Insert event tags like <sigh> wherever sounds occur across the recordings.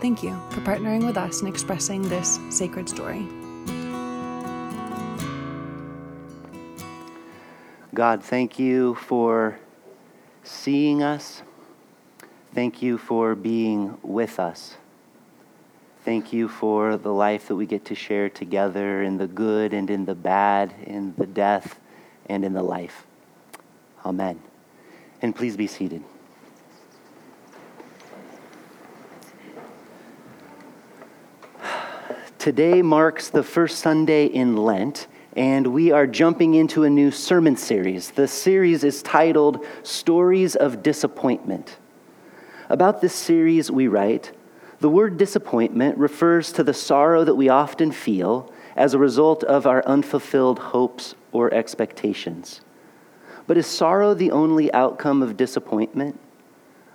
Thank you for partnering with us in expressing this sacred story. God, thank you for seeing us. Thank you for being with us. Thank you for the life that we get to share together in the good and in the bad, in the death and in the life. Amen. And please be seated. Today marks the first Sunday in Lent, and we are jumping into a new sermon series. The series is titled Stories of Disappointment. About this series, we write The word disappointment refers to the sorrow that we often feel as a result of our unfulfilled hopes or expectations. But is sorrow the only outcome of disappointment?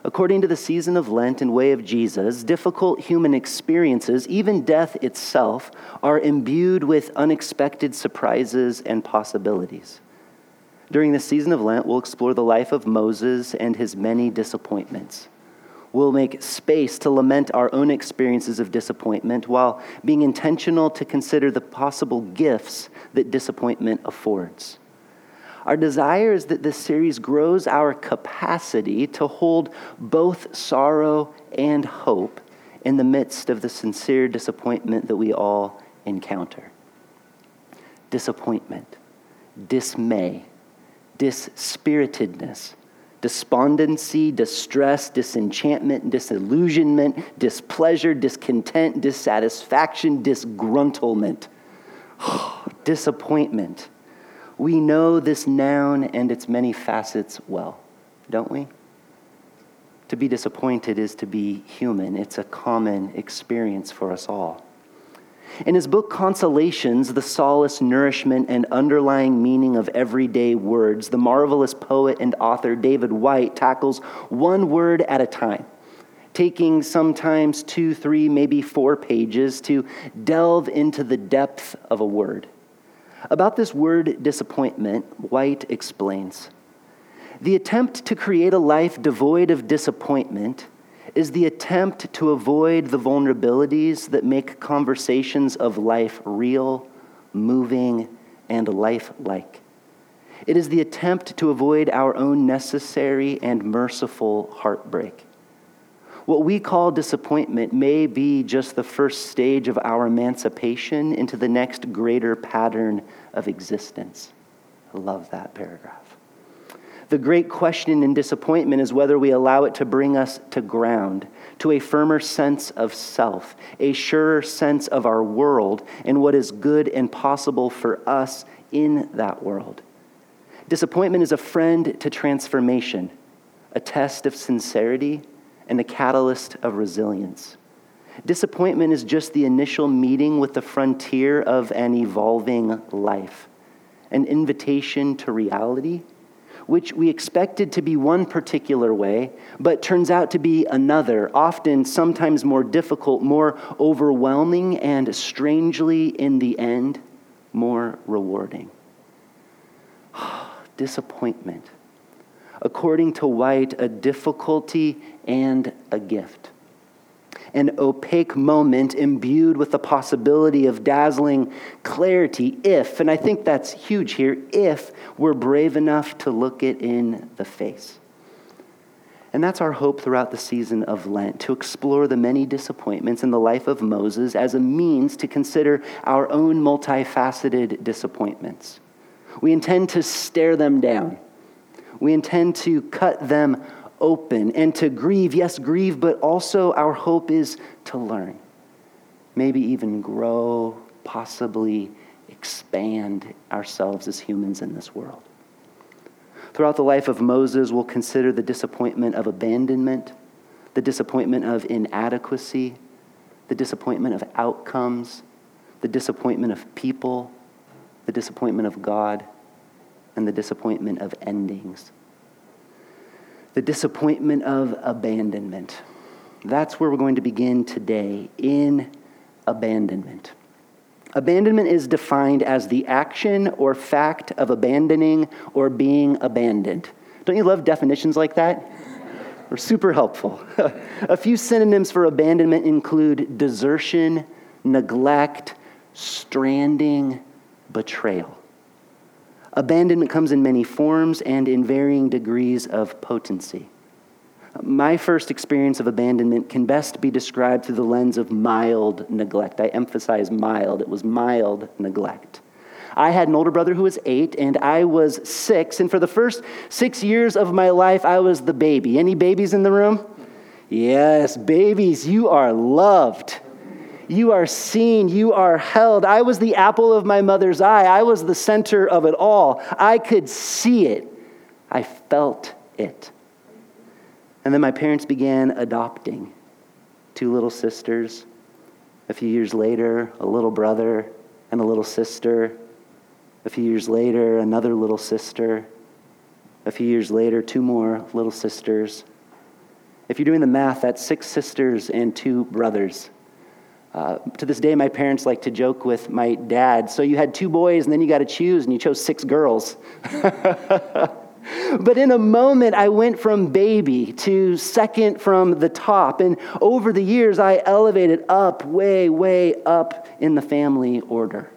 According to the season of Lent and way of Jesus, difficult human experiences, even death itself, are imbued with unexpected surprises and possibilities. During the season of Lent, we'll explore the life of Moses and his many disappointments. We'll make space to lament our own experiences of disappointment while being intentional to consider the possible gifts that disappointment affords. Our desire is that this series grows our capacity to hold both sorrow and hope in the midst of the sincere disappointment that we all encounter. Disappointment, dismay, dispiritedness, despondency, distress, disenchantment, disillusionment, displeasure, discontent, dissatisfaction, disgruntlement, <sighs> disappointment we know this noun and its many facets well, don't we? To be disappointed is to be human. It's a common experience for us all. In his book Consolations, the solace, nourishment, and underlying meaning of everyday words, the marvelous poet and author David Whyte tackles one word at a time, taking sometimes two, three, maybe four pages to delve into the depth of a word. About this word disappointment, Whyte explains The attempt to create a life devoid of disappointment is the attempt to avoid the vulnerabilities that make conversations of life real, moving, and lifelike. It is the attempt to avoid our own necessary and merciful heartbreak. What we call disappointment may be just the first stage of our emancipation into the next greater pattern of existence. I love that paragraph. The great question in disappointment is whether we allow it to bring us to ground, to a firmer sense of self, a surer sense of our world and what is good and possible for us in that world. Disappointment is a friend to transformation, a test of sincerity and a catalyst of resilience. Disappointment is just the initial meeting with the frontier of an evolving life, an invitation to reality, which we expected to be one particular way, but turns out to be another, often sometimes more difficult, more overwhelming, and strangely, in the end, more rewarding. <sighs> Disappointment according to Whyte, a difficulty and a gift. An opaque moment imbued with the possibility of dazzling clarity if, and I think that's huge here, if we're brave enough to look it in the face. And that's our hope throughout the season of Lent to explore the many disappointments in the life of Moses as a means to consider our own multifaceted disappointments. We intend to stare them down we intend to cut them open and to grieve. Yes, grieve, but also our hope is to learn. Maybe even grow, possibly expand ourselves as humans in this world. Throughout the life of Moses, we'll consider the disappointment of abandonment, the disappointment of inadequacy, the disappointment of outcomes, the disappointment of people, the disappointment of God, and the disappointment of endings. The disappointment of abandonment. That's where we're going to begin today in abandonment. Abandonment is defined as the action or fact of abandoning or being abandoned. Don't you love definitions like that? They're super helpful. <laughs> a few synonyms for abandonment include desertion, neglect, stranding, betrayal. Abandonment comes in many forms and in varying degrees of potency. My first experience of abandonment can best be described through the lens of mild neglect. I emphasize mild, it was mild neglect. I had an older brother who was eight, and I was six. And for the first six years of my life, I was the baby. Any babies in the room? Yes, babies, you are loved. You are seen. You are held. I was the apple of my mother's eye. I was the center of it all. I could see it. I felt it. And then my parents began adopting two little sisters. A few years later, a little brother and a little sister. A few years later, another little sister. A few years later, two more little sisters. If you're doing the math, that's six sisters and two brothers. Uh, to this day, my parents like to joke with my dad. So you had two boys, and then you got to choose, and you chose six girls. <laughs> But in a moment, I went from baby to second from the top. And over the years, I elevated up, way, way up in the family order.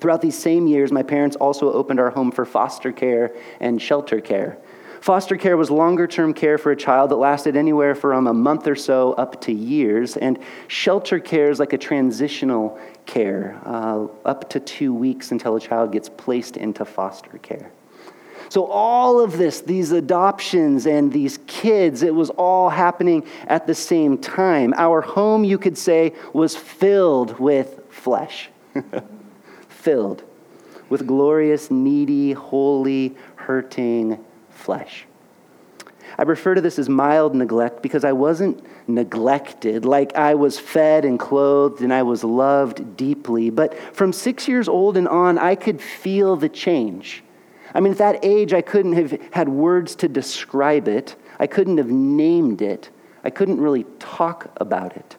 Throughout these same years, my parents also opened our home for foster care and shelter care. Foster care was longer term care for a child that lasted anywhere from a month or so up to years, and shelter care is like a transitional care, uh, up to two weeks until a child gets placed into foster care. So, all of this, these adoptions and these kids, it was all happening at the same time. Our home, you could say, was filled with flesh. <laughs> filled with glorious, needy, holy, hurting flesh. I refer to this as mild neglect because I wasn't neglected, like I was fed and clothed and I was loved deeply. But from six years old and on, I could feel the change. I mean, at that age, I couldn't have had words to describe it, I couldn't have named it, I couldn't really talk about it.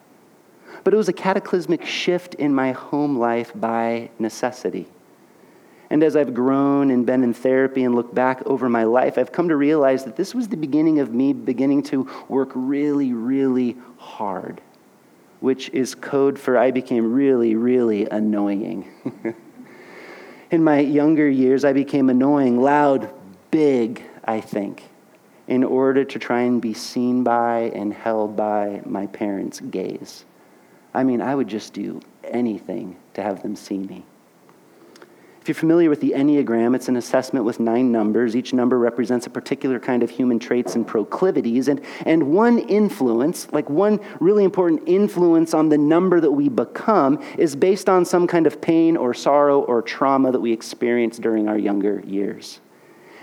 But it was a cataclysmic shift in my home life by necessity. And as I've grown and been in therapy and looked back over my life, I've come to realize that this was the beginning of me beginning to work really, really hard, which is code for I became really, really annoying. <laughs> In my younger years, I became annoying, loud, big, I think, in order to try and be seen by and held by my parents' gaze. I mean, I would just do anything to have them see me. If you're familiar with the Enneagram, it's an assessment with nine numbers. Each number represents a particular kind of human traits and proclivities. And, and one influence, like one really important influence on the number that we become, is based on some kind of pain or sorrow or trauma that we experience during our younger years.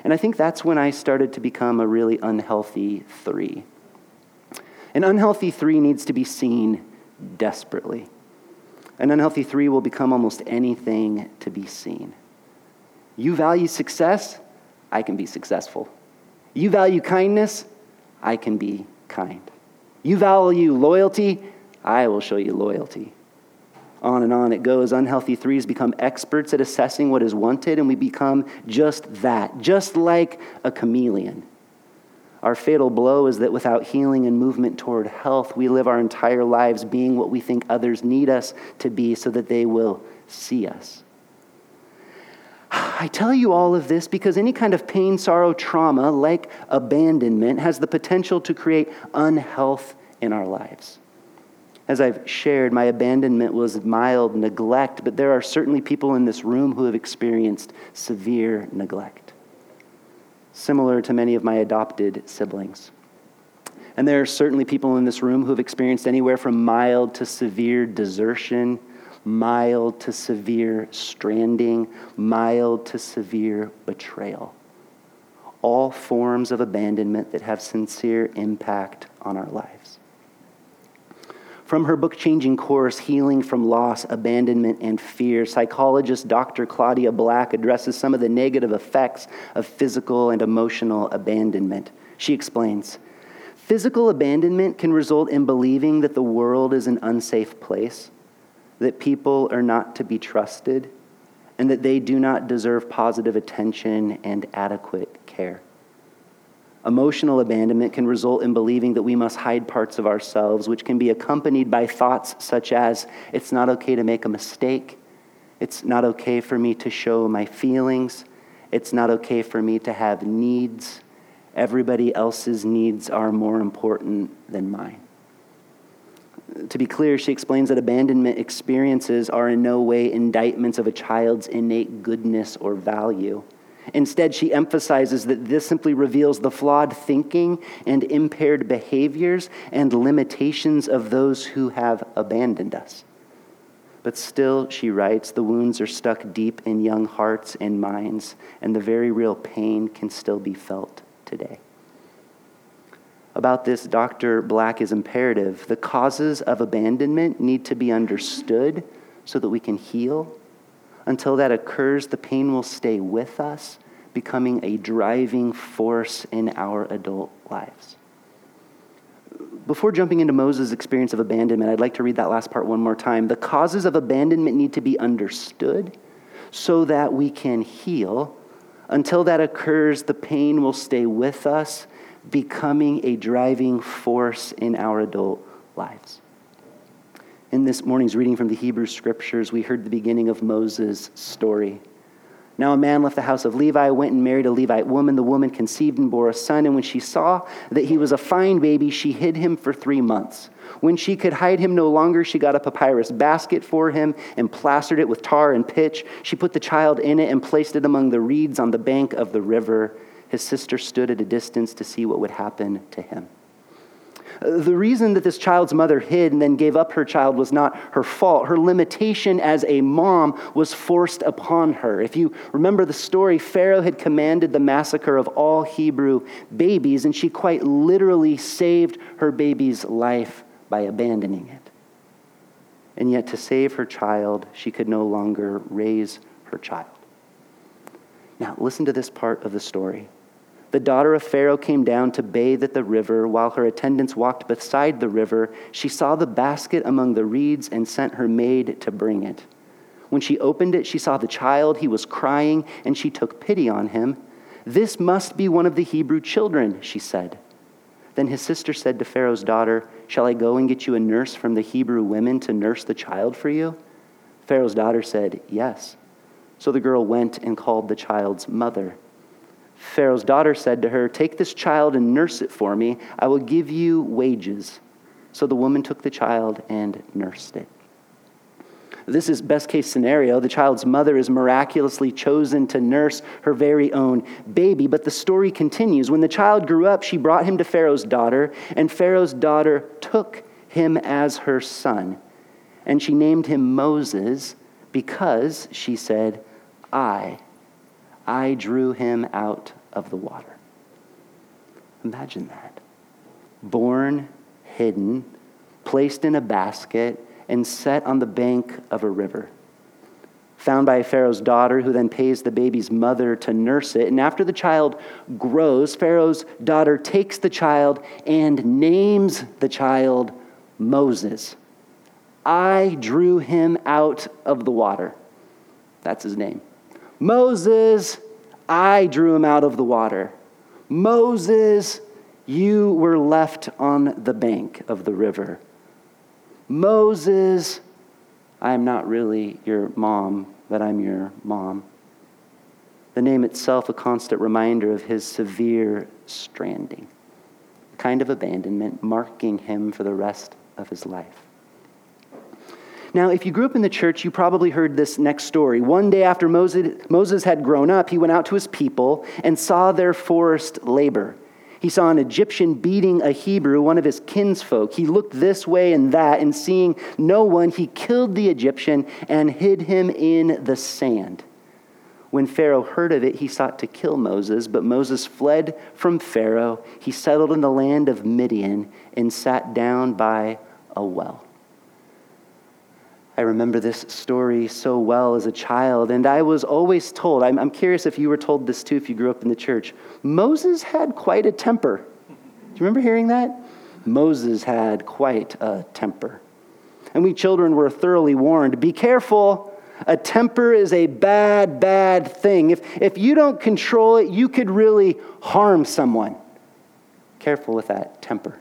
And I think that's when I started to become a really unhealthy three. An unhealthy three needs to be seen desperately. An unhealthy three will become almost anything to be seen. You value success, I can be successful. You value kindness, I can be kind. You value loyalty, I will show you loyalty. On and on it goes. Unhealthy threes become experts at assessing what is wanted, and we become just that, just like a chameleon. Our fatal blow is that without healing and movement toward health, we live our entire lives being what we think others need us to be so that they will see us. <sighs> I tell you all of this because any kind of pain, sorrow, trauma, like abandonment, has the potential to create unhealth in our lives. As I've shared, my abandonment was mild neglect, but there are certainly people in this room who have experienced severe neglect similar to many of my adopted siblings. And there are certainly people in this room who have experienced anywhere from mild to severe desertion, mild to severe stranding, mild to severe betrayal. All forms of abandonment that have sincere impact on our lives. From her book Changing Course Healing from Loss, Abandonment, and Fear, psychologist Dr. Claudia Black addresses some of the negative effects of physical and emotional abandonment. She explains Physical abandonment can result in believing that the world is an unsafe place, that people are not to be trusted, and that they do not deserve positive attention and adequate care. Emotional abandonment can result in believing that we must hide parts of ourselves, which can be accompanied by thoughts such as, it's not okay to make a mistake, it's not okay for me to show my feelings, it's not okay for me to have needs, everybody else's needs are more important than mine. To be clear, she explains that abandonment experiences are in no way indictments of a child's innate goodness or value. Instead, she emphasizes that this simply reveals the flawed thinking and impaired behaviors and limitations of those who have abandoned us. But still, she writes, the wounds are stuck deep in young hearts and minds, and the very real pain can still be felt today. About this, Dr. Black is imperative. The causes of abandonment need to be understood so that we can heal until that occurs, the pain will stay with us, becoming a driving force in our adult lives. Before jumping into Moses' experience of abandonment, I'd like to read that last part one more time. The causes of abandonment need to be understood so that we can heal. Until that occurs, the pain will stay with us, becoming a driving force in our adult lives. In this morning's reading from the Hebrew Scriptures, we heard the beginning of Moses' story. Now, a man left the house of Levi, went and married a Levite woman. The woman conceived and bore a son, and when she saw that he was a fine baby, she hid him for three months. When she could hide him no longer, she got a papyrus basket for him and plastered it with tar and pitch. She put the child in it and placed it among the reeds on the bank of the river. His sister stood at a distance to see what would happen to him. The reason that this child's mother hid and then gave up her child was not her fault. Her limitation as a mom was forced upon her. If you remember the story, Pharaoh had commanded the massacre of all Hebrew babies, and she quite literally saved her baby's life by abandoning it. And yet, to save her child, she could no longer raise her child. Now, listen to this part of the story. The daughter of Pharaoh came down to bathe at the river. While her attendants walked beside the river, she saw the basket among the reeds and sent her maid to bring it. When she opened it, she saw the child. He was crying, and she took pity on him. This must be one of the Hebrew children, she said. Then his sister said to Pharaoh's daughter, Shall I go and get you a nurse from the Hebrew women to nurse the child for you? Pharaoh's daughter said, Yes. So the girl went and called the child's mother. Pharaoh's daughter said to her, Take this child and nurse it for me. I will give you wages. So the woman took the child and nursed it. This is best case scenario. The child's mother is miraculously chosen to nurse her very own baby. But the story continues. When the child grew up, she brought him to Pharaoh's daughter, and Pharaoh's daughter took him as her son. And she named him Moses because, she said, I I drew him out of the water. Imagine that. Born, hidden, placed in a basket, and set on the bank of a river. Found by Pharaoh's daughter, who then pays the baby's mother to nurse it. And after the child grows, Pharaoh's daughter takes the child and names the child Moses. I drew him out of the water. That's his name. Moses, I drew him out of the water. Moses, you were left on the bank of the river. Moses, I am not really your mom, but I'm your mom. The name itself, a constant reminder of his severe stranding, a kind of abandonment, marking him for the rest of his life. Now, if you grew up in the church, you probably heard this next story. One day after Moses, Moses had grown up, he went out to his people and saw their forced labor. He saw an Egyptian beating a Hebrew, one of his kinsfolk. He looked this way and that, and seeing no one, he killed the Egyptian and hid him in the sand. When Pharaoh heard of it, he sought to kill Moses, but Moses fled from Pharaoh. He settled in the land of Midian and sat down by a well. I remember this story so well as a child, and I was always told, I'm, I'm, curious if you were told this too, if you grew up in the church. Moses had quite a temper. Do you remember hearing that? Moses had quite a temper. And we children were thoroughly warned be careful. A temper is a bad, bad thing. If, if you don't control it, you could really harm someone. Careful with that temper.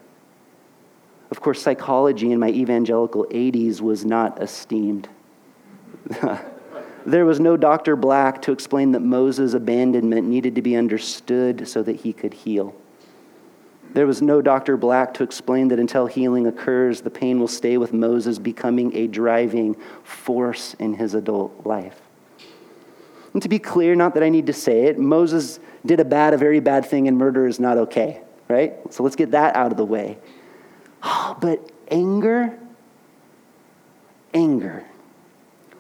Of course, psychology in my evangelical 80s was not esteemed. <laughs> there was no Dr. Black to explain that Moses' abandonment needed to be understood so that he could heal. There was no Dr. Black to explain that until healing occurs, the pain will stay with Moses, becoming a driving force in his adult life. And to be clear, not that I need to say it, Moses did a bad, a very bad thing, and murder is not okay, right? So let's get that out of the way. <gasps> but anger, anger.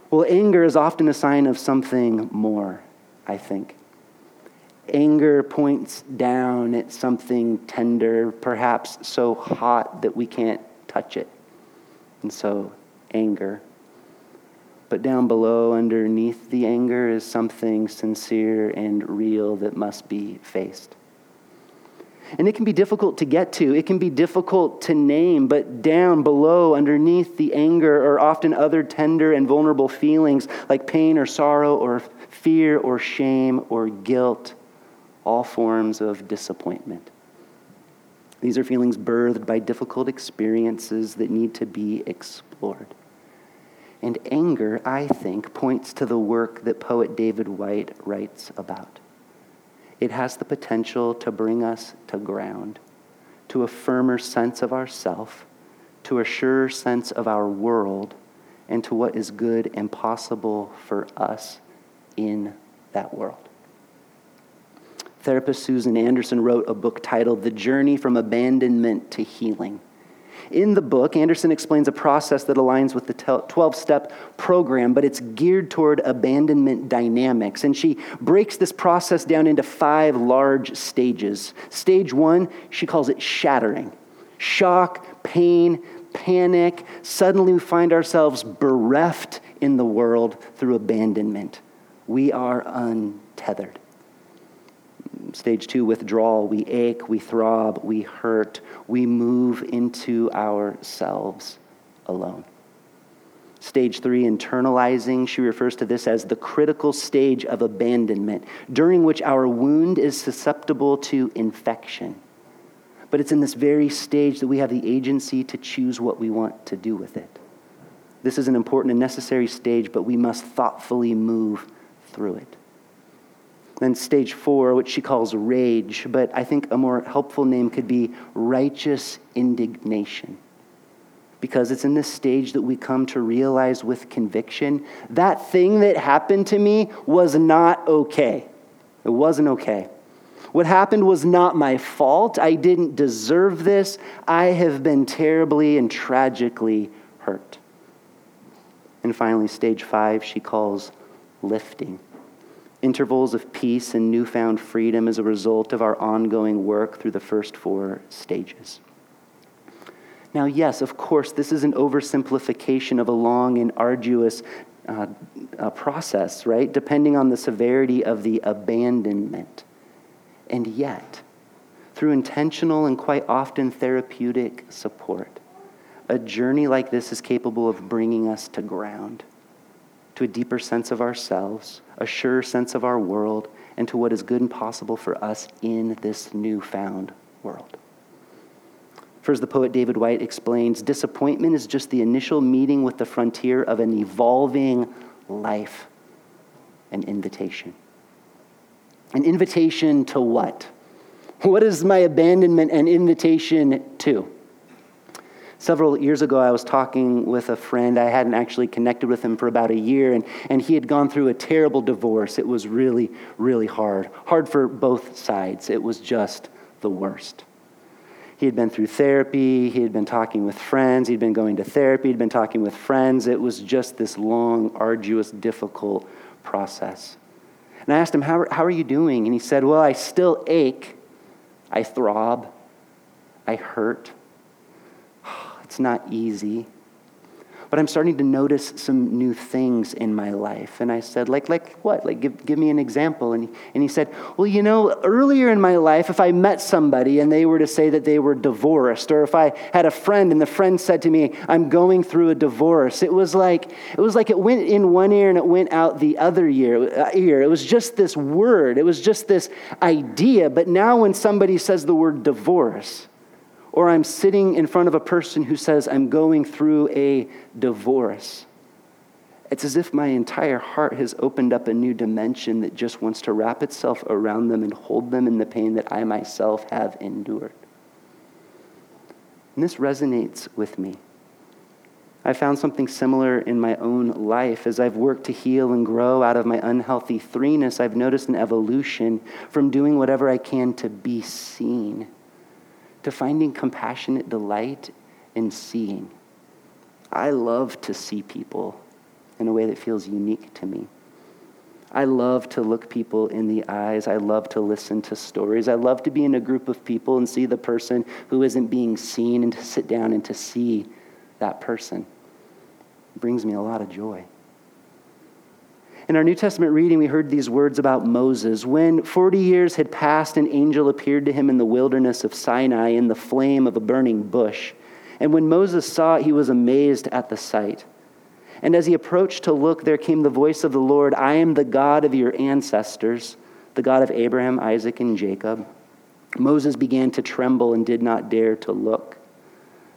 Well, anger is often a sign of something more, I think. Anger points down at something tender, perhaps so hot that we can't touch it. And so, anger. But down below, underneath the anger, is something sincere and real that must be faced. And it can be difficult to get to, it can be difficult to name, but down below, underneath the anger, are often other tender and vulnerable feelings like pain or sorrow or fear or shame or guilt, all forms of disappointment. These are feelings birthed by difficult experiences that need to be explored. And anger, I think, points to the work that poet David Whyte writes about it has the potential to bring us to ground, to a firmer sense of ourself, to a surer sense of our world, and to what is good and possible for us in that world. Therapist Susan Anderson wrote a book titled The Journey from Abandonment to Healing. In the book, Anderson explains a process that aligns with the 12 step program, but it's geared toward abandonment dynamics. And she breaks this process down into five large stages. Stage one, she calls it shattering shock, pain, panic. Suddenly, we find ourselves bereft in the world through abandonment. We are untethered. Stage two, withdrawal. We ache, we throb, we hurt, we move into ourselves alone. Stage three, internalizing. She refers to this as the critical stage of abandonment, during which our wound is susceptible to infection. But it's in this very stage that we have the agency to choose what we want to do with it. This is an important and necessary stage, but we must thoughtfully move through it. Then stage four, which she calls rage, but I think a more helpful name could be righteous indignation. Because it's in this stage that we come to realize with conviction that thing that happened to me was not okay. It wasn't okay. What happened was not my fault. I didn't deserve this. I have been terribly and tragically hurt. And finally, stage five, she calls lifting intervals of peace and newfound freedom as a result of our ongoing work through the first four stages. Now, yes, of course, this is an oversimplification of a long and arduous uh, uh, process, right? Depending on the severity of the abandonment. And yet, through intentional and quite often therapeutic support, a journey like this is capable of bringing us to ground to a deeper sense of ourselves, a surer sense of our world, and to what is good and possible for us in this newfound world. First, the poet David Whyte explains disappointment is just the initial meeting with the frontier of an evolving life, an invitation. An invitation to what? What is my abandonment an invitation to? Several years ago, I was talking with a friend. I hadn't actually connected with him for about a year, and, and he had gone through a terrible divorce. It was really, really hard. Hard for both sides. It was just the worst. He had been through therapy, he had been talking with friends, he'd been going to therapy, he'd been talking with friends. It was just this long, arduous, difficult process. And I asked him, How, how are you doing? And he said, Well, I still ache, I throb, I hurt. It's not easy. but I'm starting to notice some new things in my life. And I said, like, like what? Like, give, give me an example. And he, and he said, well, you know, earlier in my life, if I met somebody and they were to say that they were divorced, or if I had a friend and the friend said to me, I'm going through a divorce, it was like, it was like it went in one ear and it went out the other ear. Uh, ear. It was just this word. It was just this idea. But now when somebody says the word divorce, or I'm sitting in front of a person who says, I'm going through a divorce. It's as if my entire heart has opened up a new dimension that just wants to wrap itself around them and hold them in the pain that I myself have endured. And this resonates with me. I found something similar in my own life. As I've worked to heal and grow out of my unhealthy threeness, I've noticed an evolution from doing whatever I can to be seen to finding compassionate delight in seeing. I love to see people in a way that feels unique to me. I love to look people in the eyes. I love to listen to stories. I love to be in a group of people and see the person who isn't being seen and to sit down and to see that person. It brings me a lot of joy. In our New Testament reading, we heard these words about Moses. When 40 years had passed, an angel appeared to him in the wilderness of Sinai in the flame of a burning bush. And when Moses saw it, he was amazed at the sight. And as he approached to look, there came the voice of the Lord I am the God of your ancestors, the God of Abraham, Isaac, and Jacob. Moses began to tremble and did not dare to look.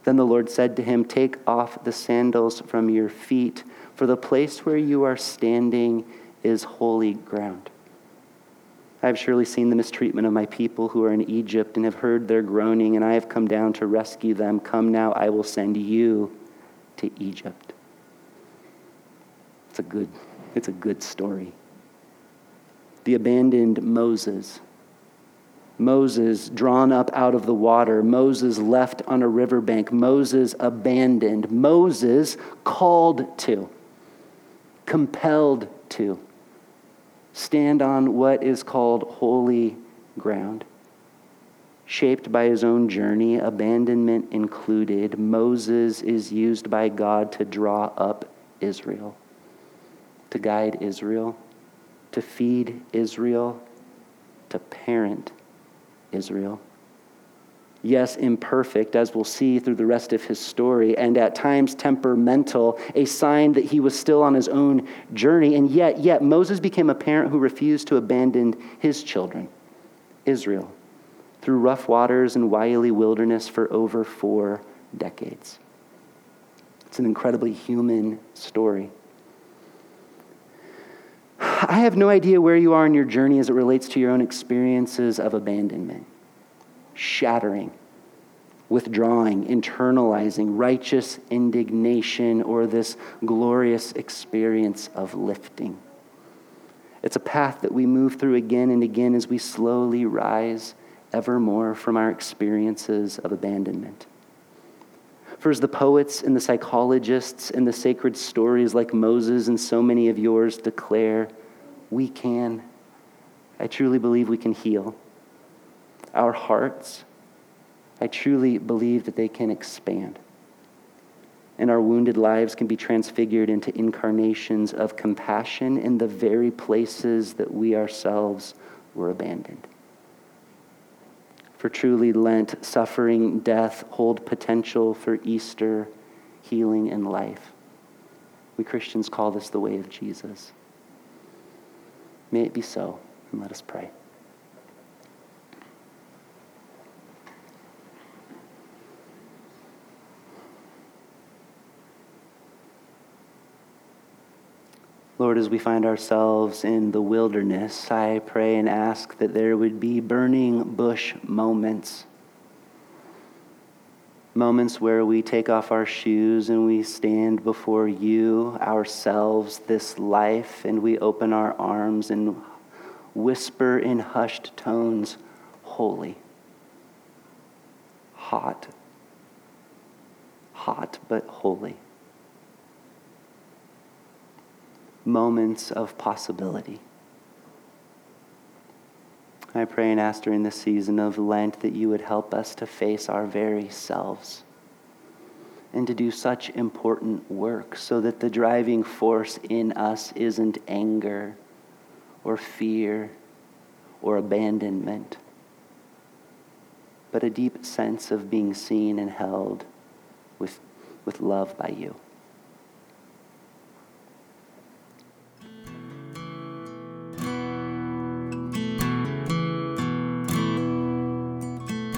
Then the Lord said to him, Take off the sandals from your feet for the place where you are standing is holy ground. I have surely seen the mistreatment of my people who are in Egypt and have heard their groaning, and I have come down to rescue them. Come now, I will send you to Egypt. It's a good, it's a good story. The abandoned Moses. Moses drawn up out of the water. Moses left on a riverbank. Moses abandoned. Moses called to compelled to stand on what is called holy ground. Shaped by his own journey, abandonment included, Moses is used by God to draw up Israel, to guide Israel, to feed Israel, to parent Israel yes, imperfect, as we'll see through the rest of his story, and at times temperamental, a sign that he was still on his own journey. And yet, yet, Moses became a parent who refused to abandon his children, Israel, through rough waters and wily wilderness for over four decades. It's an incredibly human story. <sighs> I have no idea where you are in your journey as it relates to your own experiences of abandonment shattering, withdrawing, internalizing righteous indignation, or this glorious experience of lifting. It's a path that we move through again and again as we slowly rise ever more from our experiences of abandonment. For as the poets and the psychologists and the sacred stories like Moses and so many of yours declare, we can. I truly believe we can heal our hearts, I truly believe that they can expand. And our wounded lives can be transfigured into incarnations of compassion in the very places that we ourselves were abandoned. For truly, Lent, suffering, death hold potential for Easter, healing, and life. We Christians call this the way of Jesus. May it be so, and let us pray. Lord, as we find ourselves in the wilderness, I pray and ask that there would be burning bush moments. Moments where we take off our shoes and we stand before you, ourselves, this life, and we open our arms and whisper in hushed tones, Holy. Hot. Hot, but holy. Moments of possibility. I pray and ask during this season of Lent that you would help us to face our very selves, and to do such important work so that the driving force in us isn't anger or fear or abandonment, but a deep sense of being seen and held with, with love by you.